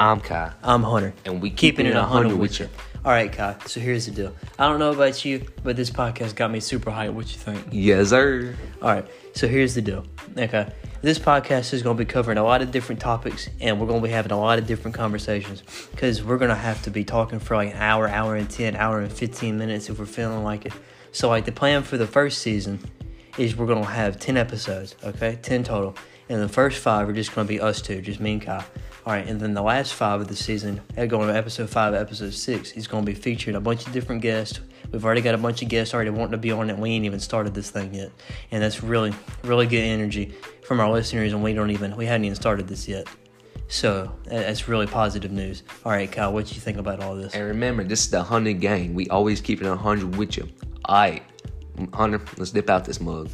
I'm Kai. I'm Hunter. And we keeping it 100 with you. All right, Kai. So here's the deal. I don't know about you, but this podcast got me super hyped. What you think? Yes, sir. All right. So here's the deal. Okay. This podcast is going to be covering a lot of different topics, and we're going to be having a lot of different conversations because we're going to have to be talking for like an hour, hour and 10, hour and 15 minutes if we're feeling like it. So, like, the plan for the first season is we're going to have 10 episodes, okay? 10 total. And the first five are just going to be us two, just me and Kyle. All right, and then the last five of the season, going to episode five, episode six, he's going to be featuring a bunch of different guests. We've already got a bunch of guests already wanting to be on it. We ain't even started this thing yet, and that's really, really good energy from our listeners. And we don't even, we hadn't even started this yet. So that's really positive news. All right, Kyle, what you think about all this? And remember, this is the hundred gang. We always keep it hundred with you. All right, Hunter, let's dip out this mug.